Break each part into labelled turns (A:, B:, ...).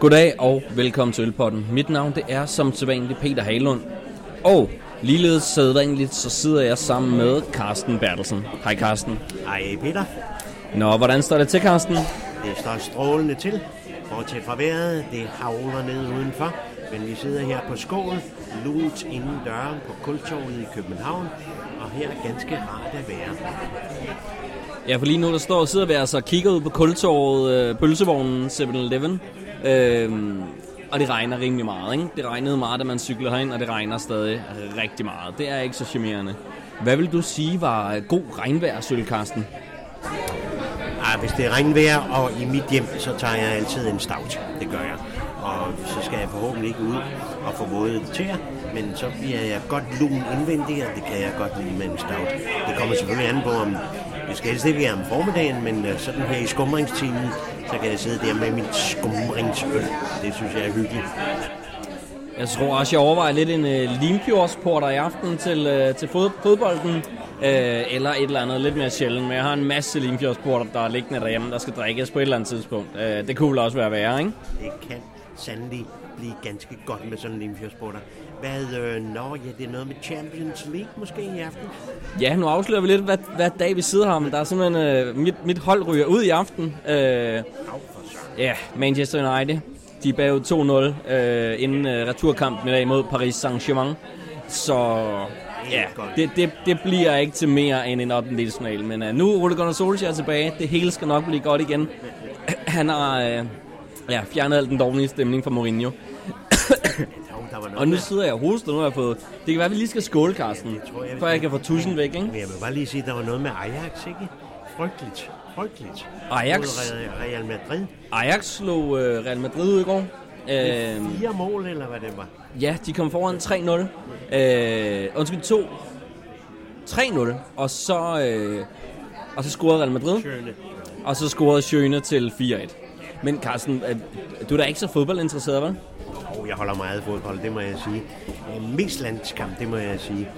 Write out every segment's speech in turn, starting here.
A: Goddag og velkommen til Ølpotten. Mit navn det er som sædvanligt Peter Halund. Og ligeledes sædvanligt så sidder jeg sammen med Carsten Bertelsen. Hej Carsten.
B: Hej Peter.
A: Nå, hvordan står det til, Carsten?
B: Det står strålende til. Bortset fra vejret, det havler ned udenfor. Men vi sidder her på skål, lunt inden døren på Kultorvet i København. Og her er ganske rart at være.
A: Ja, for lige nu der står og sidder vi altså og kigger ud på kultorvet, øh, pølsevognen 7-Eleven. Øhm, og det regner rimelig meget, ikke? Det regnede meget, da man cyklede herind, og det regner stadig rigtig meget. Det er ikke så charmerende. Hvad vil du sige var god regnvejr, Sølv Karsten?
B: Ah, hvis det er regnvejr, og i mit hjem, så tager jeg altid en stout. Det gør jeg. Og så skal jeg forhåbentlig ikke ud og få våde tæer, men så bliver jeg godt lun indvendig, og det kan jeg godt lide med en stout. Det kommer selvfølgelig an på, om det skal helst ikke være om formiddagen, men øh, sådan her i skumringstimen, så kan jeg sidde der med mit skumringsøl. Det synes jeg er hyggeligt.
A: Jeg tror også, jeg overvejer lidt en uh, limfjordsporter i aften til, uh, til fod, fodbolden. Uh, eller et eller andet lidt mere sjældent. Men jeg har en masse limfjordsporter, der er liggende derhjemme, der skal drikkes på et eller andet tidspunkt. Uh, det kunne vel også være værre, ikke?
B: Det kan sandelig blive ganske godt med sådan en limfjordsporter. Hvad, øh, nå, ja, det er noget med Champions League måske i aften?
A: Ja, nu afslører vi lidt, hvad, hvad dag vi sidder her, men der er simpelthen, øh, mit, mit hold ryger ud i aften. Øh, ja, Manchester United, de er bagud 2-0 øh, inden øh, returkampen i dag mod Paris Saint-Germain. Så ja, det, det, det bliver ikke til mere end en 8. men øh, nu er Ole Gunnar Solskjaer tilbage. Det hele skal nok blive godt igen. Han har øh, ja, fjernet al den dårlige stemning fra Mourinho. Og nu sidder jeg og hoster, nu har jeg fået... Det kan være, at vi lige skal skåle, Carsten, jeg tror, jeg, før jeg kan få tusind væk, ikke?
B: Men jeg vil bare lige sige, at der var noget med Ajax, ikke? Frygteligt. Frygteligt.
A: Ajax?
B: Real Madrid.
A: Ajax slog uh, Real Madrid ud i går.
B: Uh, fire mål, eller hvad det var?
A: Ja, de kom foran 3-0. Uh, undskyld, 2. 3-0. Og så, uh, og så scorede Real Madrid.
B: Schöne.
A: Og så scorede Schöne til 4-1. Men Carsten, du er da ikke så fodboldinteresseret, vel?
B: Jeg holder meget af fodbold, det må jeg sige. Øh, mest landskamp, det må jeg sige.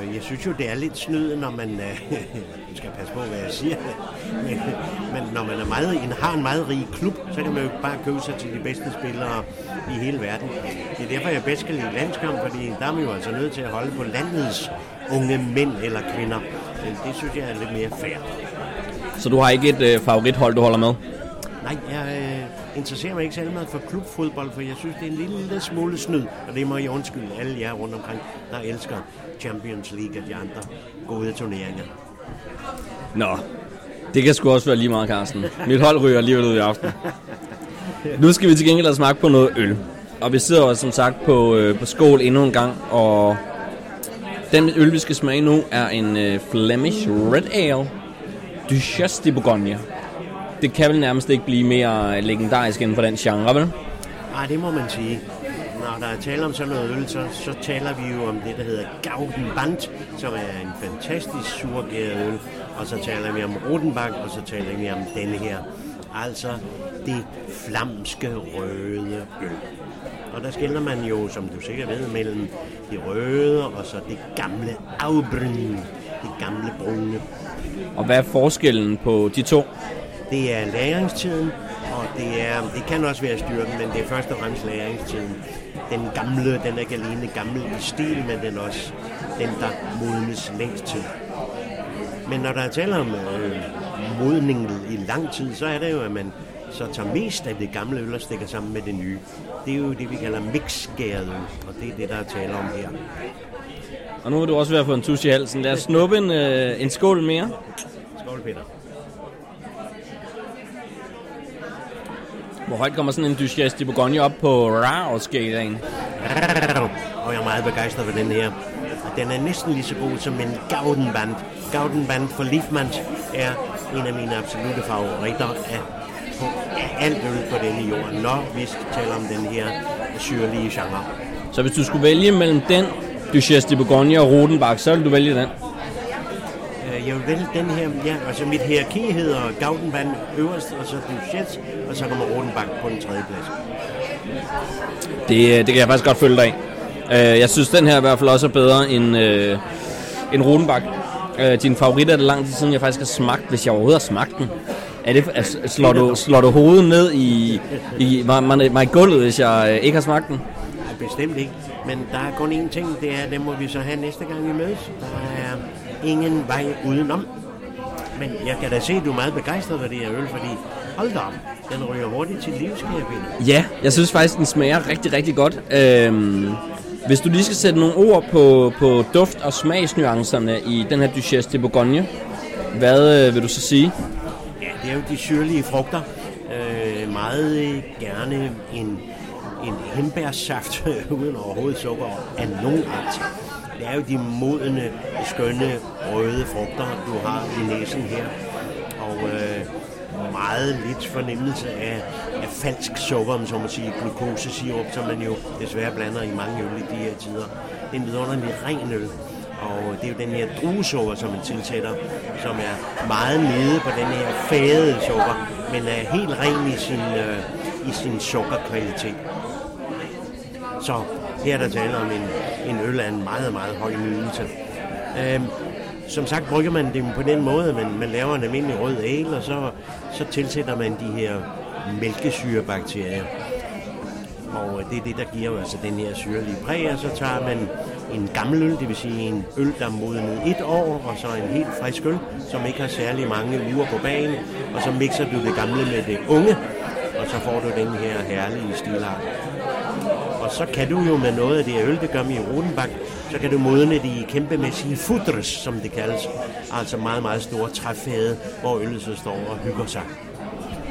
B: Øh, jeg synes jo, det er lidt snyd, når man... Øh, skal passe på, hvad jeg siger. Men, men når man er meget, en, har en meget rig klub, så kan man jo bare købe sig til de bedste spillere i hele verden. Det er derfor, jeg bedst kan lide landskamp, fordi der er man jo altså nødt til at holde på landets unge mænd eller kvinder. Øh, det synes jeg er lidt mere fair.
A: Så du har ikke et øh, favorithold, du holder med?
B: Nej, jeg øh, interesserer mig ikke særlig meget for klubfodbold, for jeg synes, det er en lille, lille smule snyd, og det må jeg undskylde alle jer rundt omkring, der elsker Champions League og de andre gode turneringer.
A: Nå, det kan sgu også være lige meget, Carsten. Mit hold ryger lige ud i aften. Nu skal vi til gengæld have smagt på noget øl. Og vi sidder også som sagt på, øh, på skål endnu en gang, og den øl, vi skal smage nu, er en øh, Flemish Red Ale Duchesse de Bourgogne det kan vel nærmest ikke blive mere legendarisk inden for den genre, vel?
B: Nej, det må man sige. Når der er tale om sådan noget øl, så, så taler vi jo om det, der hedder Gauden Band, som er en fantastisk surgæret øl. Og så taler vi om Rodenbach, og så taler vi om denne her. Altså det flamske røde øl. Og der skiller man jo, som du sikkert ved, mellem det røde og så det gamle afbryn, det gamle brune.
A: Og hvad er forskellen på de to?
B: Det er læringstiden, og det, er, det kan også være styrken, men det er først og fremmest læringstiden. Den gamle, den er ikke alene gammel i stil, men den er også den, der modnes længst tid. Men når der er tale om øh, modning i lang tid, så er det jo, at man så tager mest af det gamle øl og stikker sammen med det nye. Det er jo det, vi kalder mixskæret øl, og det er det, der er tale om her.
A: Og nu er du også ved at få en tus i halsen. Lad os snuppe en, øh, en skål mere.
B: Skål, Peter.
A: Hvor højt kommer sådan en Duchesse de Bourgogne op på RAW-skalaen?
B: Og jeg er meget begejstret for den her. Den er næsten lige så god som en Gaudenband. Gaudenband for Liefmans er en af mine absolute favoritter af, på, af alt øl på denne jord, når vi skal tale om den her syrlige genre.
A: Så hvis du skulle vælge mellem den, Duchesse de Bourgogne og Rodenbach, så vil du vælge den?
B: Jeg vil vælge den her. Ja, altså mit hierarki hedder Gaudenband øverst, og så Duchesse, og så kommer Rodenbach på den tredje plads.
A: Det, øh, det kan jeg faktisk godt følge dig af. Øh, jeg synes, den her i hvert fald også er bedre end, øh, end Rodenbach. din favorit er det lang tid siden, jeg faktisk har smagt, hvis jeg overhovedet har smagt den. Er det, altså, slår, du, slår du hovedet ned i, i mig, mig, mig gulvet, hvis jeg øh, ikke har smagt den?
B: Nej, bestemt ikke. Men der er kun én ting, det er, det må vi så have næste gang vi mødes. Der er ingen vej udenom. Men jeg kan da se, at du er meget begejstret for det her øl, fordi hold da op, den ryger hurtigt til livskab.
A: Ja, jeg synes faktisk, den smager rigtig, rigtig godt. Øhm, hvis du lige skal sætte nogle ord på, på duft- og smagsnuancerne i den her Duchesse de Bourgogne, hvad øh, vil du så sige?
B: Ja, det er jo de syrlige frugter. Øh, meget gerne en, en hembærsaft uden overhovedet sukker af nogen art. Det er jo de modne, skønne, røde frugter, du har i næsen her. Og øh, meget lidt fornemmelse af, af falsk sukker, om så må sige, glukosesirup, som man jo desværre blander i mange øl i de her tider. Det er en vidunderlig ren øl. Og det er jo den her druesukker, som man tilsætter, som er meget nede på den her fade sukker, men er helt ren i sin, øh, i sin sukkerkvalitet. Så her er der tale om en, en øl af en meget, meget høj nydelse. Øhm, som sagt brygger man det på den måde, at man, man laver en almindelig rød ale, og så, så tilsætter man de her mælkesyrebakterier. Og øh, det er det, der giver altså den her syrlige præg, og så tager man en gammel øl, det vil sige en øl, der er modnet et år, og så en helt frisk øl, som ikke har særlig mange uger på banen, og så mixer du det gamle med det unge, og så får du den her herlige stilart. Og så kan du jo med noget af det øl, det gør vi i Rodenbak, så kan du modne det i kæmpemæssige fudres, som det kaldes. Altså meget, meget store træfade, hvor øllet så står og hygger sig.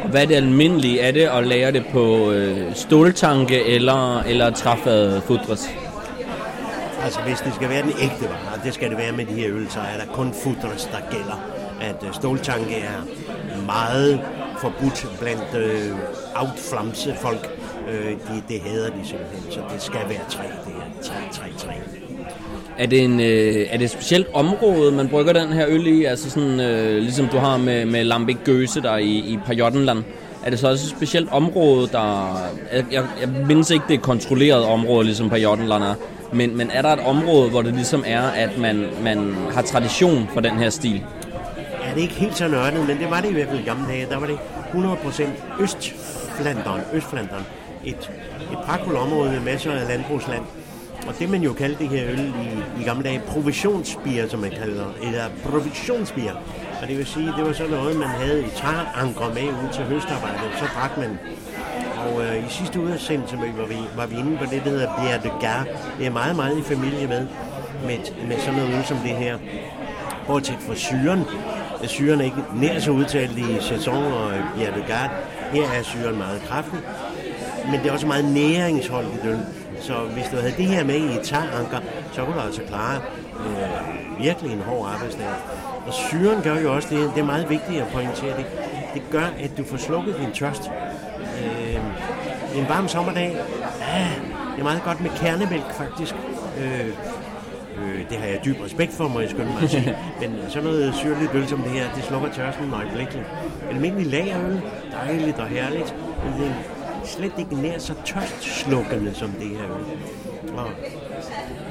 A: Og hvad er det almindelige? Er det at lære det på øh, ståltanke eller, eller træfade fudres?
B: Altså hvis det skal være den ægte vare, det skal det være med de her øl, så er der kun fudres, der gælder. At øh, ståltanke er meget forbudt blandt øh, outflamse folk. Øh, de, det hader de simpelthen, så det skal være træ. Det er træ, træ, træ.
A: Er det, en, øh, er det et specielt område, man brygger den her øl i? Altså sådan, øh, ligesom du har med, med Lambic Gøse der i, i Pajottenland. Er det så også et specielt område, der... Jeg, jeg, jeg mindes ikke, det er et kontrolleret område, ligesom Pajottenland er. Men, men er der et område, hvor det ligesom er, at man, man har tradition for den her stil?
B: Ja, det er ikke helt så nørdet, men det var det i hvert fald i gamle dage. Der var det 100% Østflanderen, Østflanderen. Et, et pragtfuldt område med masser af landbrugsland. Og det man jo kaldte det her øl i, i gamle dage, provisionsbier, som man kalder eller provisionsbier. Og det vil sige, det var sådan noget, man havde i træankre med ud til høstarbejdet, så drak man. Og øh, i sidste udsendelse var vi, var vi inde på det, der hedder Bière de Gare. Det er meget, meget i familie med, med, med sådan noget øl som det her. Bortset fra syren. Syren er ikke nær så udtalt i sæson og Bière de Gare. Her er syren meget kraftig, men det er også meget næringsholdigt øl. Så hvis du havde det her med i et taranker, så kunne du altså klare øh, virkelig en hård arbejdsdag. Og syren gør jo også det, det er meget vigtigt at pointere det, det gør, at du får slukket din tørst. Øh, en varm sommerdag, ah, det er meget godt med kernemælk faktisk. Øh, øh, det har jeg dyb respekt for, må jeg skynde mig at sige. Men sådan noget syrligt øl som det her, det slukker tørsten øjeblikkeligt. Almindelig lagerøl, dejligt og herligt. Men det er slet ikke nær så tørstslukkende som det her øl. Og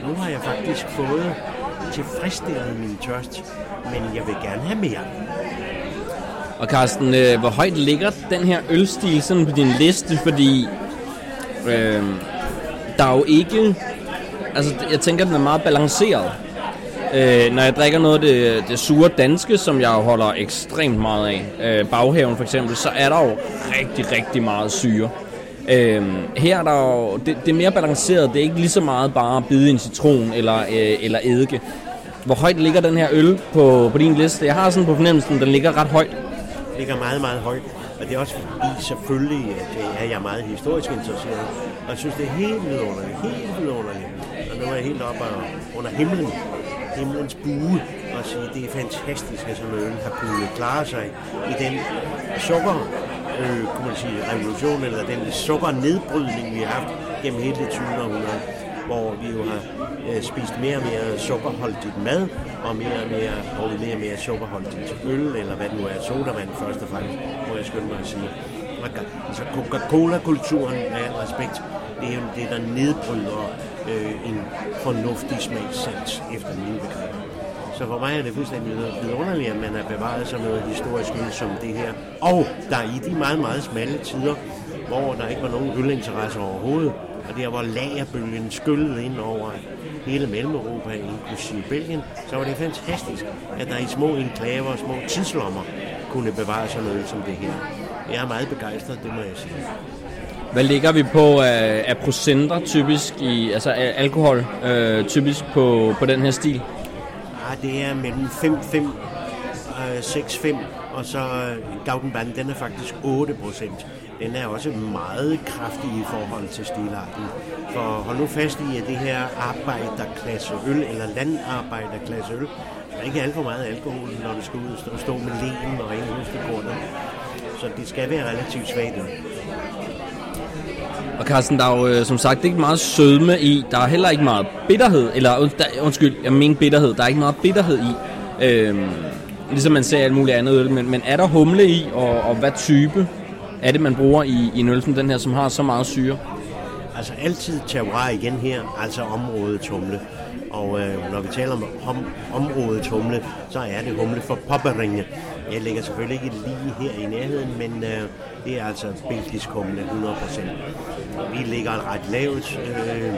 B: nu har jeg faktisk fået tilfredsstillet min tørst, men jeg vil gerne have mere.
A: Og Carsten, øh, hvor højt ligger den her ølstil sådan på din liste? Fordi øh, der er jo ikke... Altså, jeg tænker, den er meget balanceret. Øh, når jeg drikker noget af det, det sure danske, som jeg holder ekstremt meget af, øh, baghaven for eksempel, så er der jo rigtig, rigtig meget syre. Øh, her er der jo, det, det er mere balanceret, det er ikke lige så meget bare at bide en citron eller, øh, eller eddike. Hvor højt ligger den her øl på, på din liste? Jeg har sådan på fornemmelsen, den ligger ret højt.
B: Den ligger meget, meget højt. Og det er også fordi selvfølgelig, øh, at jeg er meget historisk interesseret. Og jeg synes, det er helt vidunderligt, helt vidunderligt. Og nu er jeg helt oppe under himlen, himlens bue, og sige, det er fantastisk, at sådan en øl har kunnet klare sig i den sukker, øh, kunne man sige, revolution, eller den sukkernedbrydning, vi har haft gennem hele det 20. århundrede hvor vi jo har øh, spist mere og mere sukkerholdigt mad, og mere og mere, og mere og mere sukkerholdigt øl, eller hvad det nu er, sodavand først og fremmest, må jeg skynde mig at sige. Altså Coca-Cola-kulturen, med al respekt, det er jo det, der nedbryder øh, en fornuftig smagssans efter min begreb. Så for mig er det fuldstændig vidunderligt, at man er bevaret sådan noget historisk øl som det her. Og der i de meget, meget smalle tider, hvor der ikke var nogen ølinteresse overhovedet, og der hvor lagerbølgen skyllede ind over hele Mellem-Europa, inklusive Belgien, så var det fantastisk, at der i små enklaver og små tidslommer kunne bevare sådan noget som det her. Jeg er meget begejstret, det må jeg sige.
A: Hvad ligger vi på af, af procenter typisk i, altså af alkohol øh, typisk på, på den her stil?
B: Ja, det er mellem 5, 5, 6, 5, og så øh, Gaudenband, den er faktisk 8 procent. Den er også meget kraftig i forhold til stilarten. For hold nu fast i, at det her arbejderklasse øl, eller landarbejderklasse øl, der er ikke alt for meget alkohol, når det skal ud og stå med len og ind hos Så det skal være relativt svagt.
A: Og Carsten, der er jo øh, som sagt ikke meget sødme i. Der er heller ikke meget bitterhed. Eller øh, der, undskyld, jeg mener bitterhed. Der er ikke meget bitterhed i. Øhm, ligesom man ser alt muligt andet øl. Men, men er der humle i, og, og hvad type er det, man bruger i, i en øl som den her, som har så meget syre?
B: Altså altid terroir igen her, altså området humle. Og øh, når vi taler om, om området humle, så er det humle for popperinge. Jeg ligger selvfølgelig ikke lige her i nærheden, men øh, det er altså belgisk humle 100%. Vi ligger ret lavt, øh,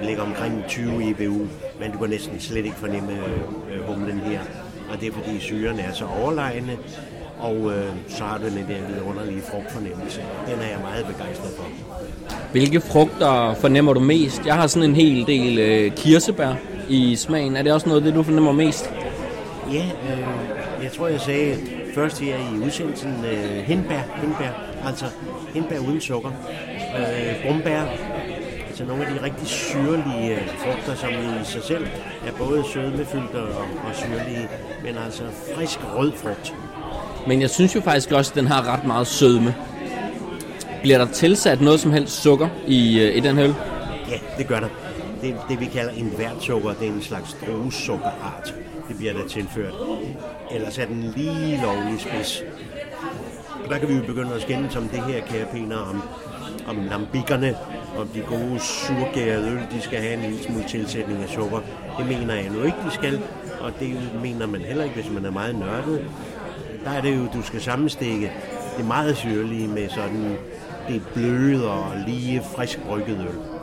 B: vi ligger omkring 20 IBU, men du kan næsten slet ikke fornemme øh, humlen her. Og det er fordi syrene er så overlegne, og øh, så har du den der vidunderlige frugtfornemmelse. Den er jeg meget begejstret for.
A: Hvilke frugter fornemmer du mest? Jeg har sådan en hel del øh, kirsebær i smagen. Er det også noget det, du fornemmer mest?
B: Ja, øh, jeg tror, jeg sagde først her i udsendelsen øh, hindbær, hindbær, altså hindbær uden sukker, øh, brumbær, altså nogle af de rigtig syrlige øh, frugter, som i sig selv er både sødmefyldte og, og syrlige, men altså frisk rød frugt.
A: Men jeg synes jo faktisk også, at den har ret meget sødme. Bliver der tilsat noget som helst sukker i, øh, i den her
B: Ja, det gør der. Det, det vi kalder en værtsukker, det er en slags druesukkerart. Det bliver der tilført. Ellers er den lige lovlig spids. Og der kan vi jo begynde at skænde som det her, kære pener, om, om lambikkerne, om de gode surgærede øl, de skal have en lille smule tilsætning af sukker. Det mener jeg nu ikke, de skal, og det mener man heller ikke, hvis man er meget nørdet der er det jo, du skal sammenstikke det meget syrlige med sådan det bløde og lige frisk brygget øl.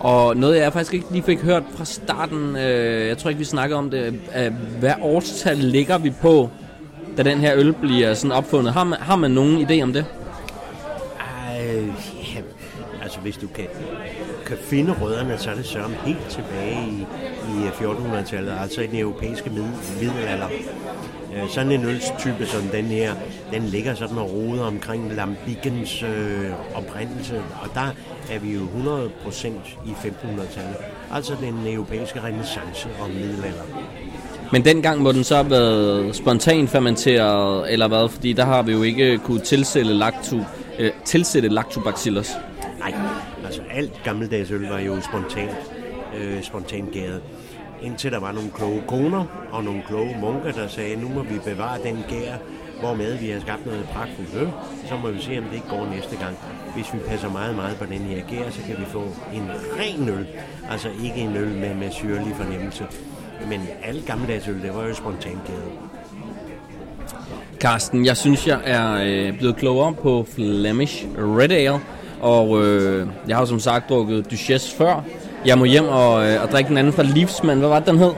A: Og noget, jeg faktisk ikke lige fik hørt fra starten, øh, jeg tror ikke, vi snakkede om det, øh, hvad årstal ligger vi på, da den her øl bliver sådan opfundet? Har man, har man nogen idé om det?
B: Ej, ja, altså hvis du kan, kan finde rødderne, så er det sørme helt tilbage i, i 1400-tallet, altså i den europæiske middelalder. Øh, sådan en ølstype som den her, den ligger sådan og roder omkring lambikkens øh, oprindelse, og der er vi jo 100% i 1500-tallet. Altså den europæiske renaissance og middelalder.
A: Men dengang må den så have været spontan fermenteret, eller hvad? Fordi der har vi jo ikke kunne tilsætte, lacto, øh, tilsætte lactobacillus.
B: Nej, altså alt gammeldags øl var jo spontant, øh, spontant gæret indtil der var nogle kloge koner og nogle kloge munker, der sagde, nu må vi bevare den gær, hvormed vi har skabt noget pragtfuldt øl, så må vi se, om det ikke går næste gang. Hvis vi passer meget, meget på den her gær, så kan vi få en ren øl. Altså ikke en øl med, med syrlig fornemmelse. Men alle gammeldags øl, det var jo spontant gæret.
A: Carsten, jeg synes, jeg er øh, blevet klogere på Flemish Red Ale, og øh, jeg har som sagt drukket Duchess før, jeg må hjem og, øh, og drikke den anden fra Livsmand. Hvad var det, den hed?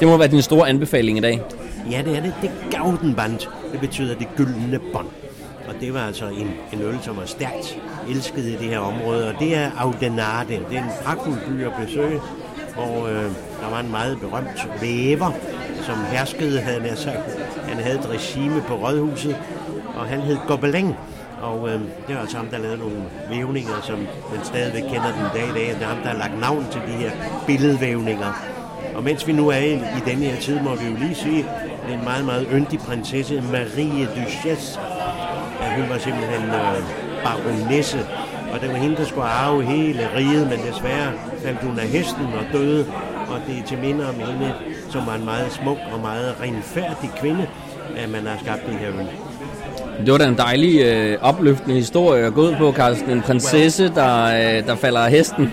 A: Det må være din store anbefaling i dag.
B: Ja, det er det. Det er Gaudenband. Det betyder det gyldne bånd. Og det var altså en, en øl, som var stærkt elsket i det her område. Og det er Audenarde. Det er en pragtfuld by at besøge, hvor øh, der var en meget berømt væver, som herskede, havde han sagt. Han havde et regime på rådhuset, og han hed Gobelin. Og øh, det er altså ham, der lavede nogle vævninger, som man stadigvæk kender den dag i dag. Det er ham, der har lagt navn til de her billedvævninger. Og mens vi nu er i, i denne her tid, må vi jo lige sige, at en meget, meget yndig prinsesse, Marie Duchesse, at hun var simpelthen øh, baronesse. Og det var hende, der skulle arve hele riget, men desværre faldt hun af hesten og døde. Og det er til minde om hende, som var en meget smuk og meget renfærdig kvinde, at man har skabt det her.
A: Det var da en dejlig, øh, opløftende historie at gå ud på, Carsten. En prinsesse, der, øh, der falder af hesten.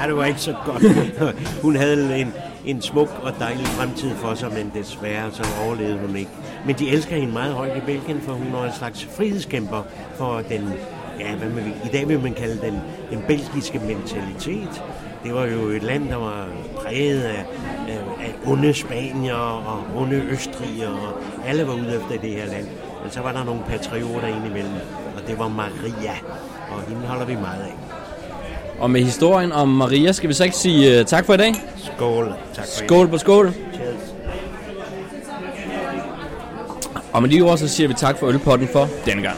B: Ja, det var ikke så godt. Hun havde en, en smuk og dejlig fremtid for sig, men desværre så overlevede hun ikke. Men de elsker hende meget højt i Belgien, for hun var en slags frihedskæmper for den, ja, hvad man, i dag vil man kalde den, den belgiske mentalitet. Det var jo et land, der var præget af, af, af onde spanier og onde østrigere, og alle var ude efter det her land. Men så var der nogle patrioter indimellem, og det var Maria, og hende holder vi meget af.
A: Og med historien om Maria skal vi så ikke sige uh, tak for i dag?
B: Skål. Tak for
A: Skål på skål.
B: Cheers.
A: Og med de ord så siger vi tak for ølpotten for denne gang.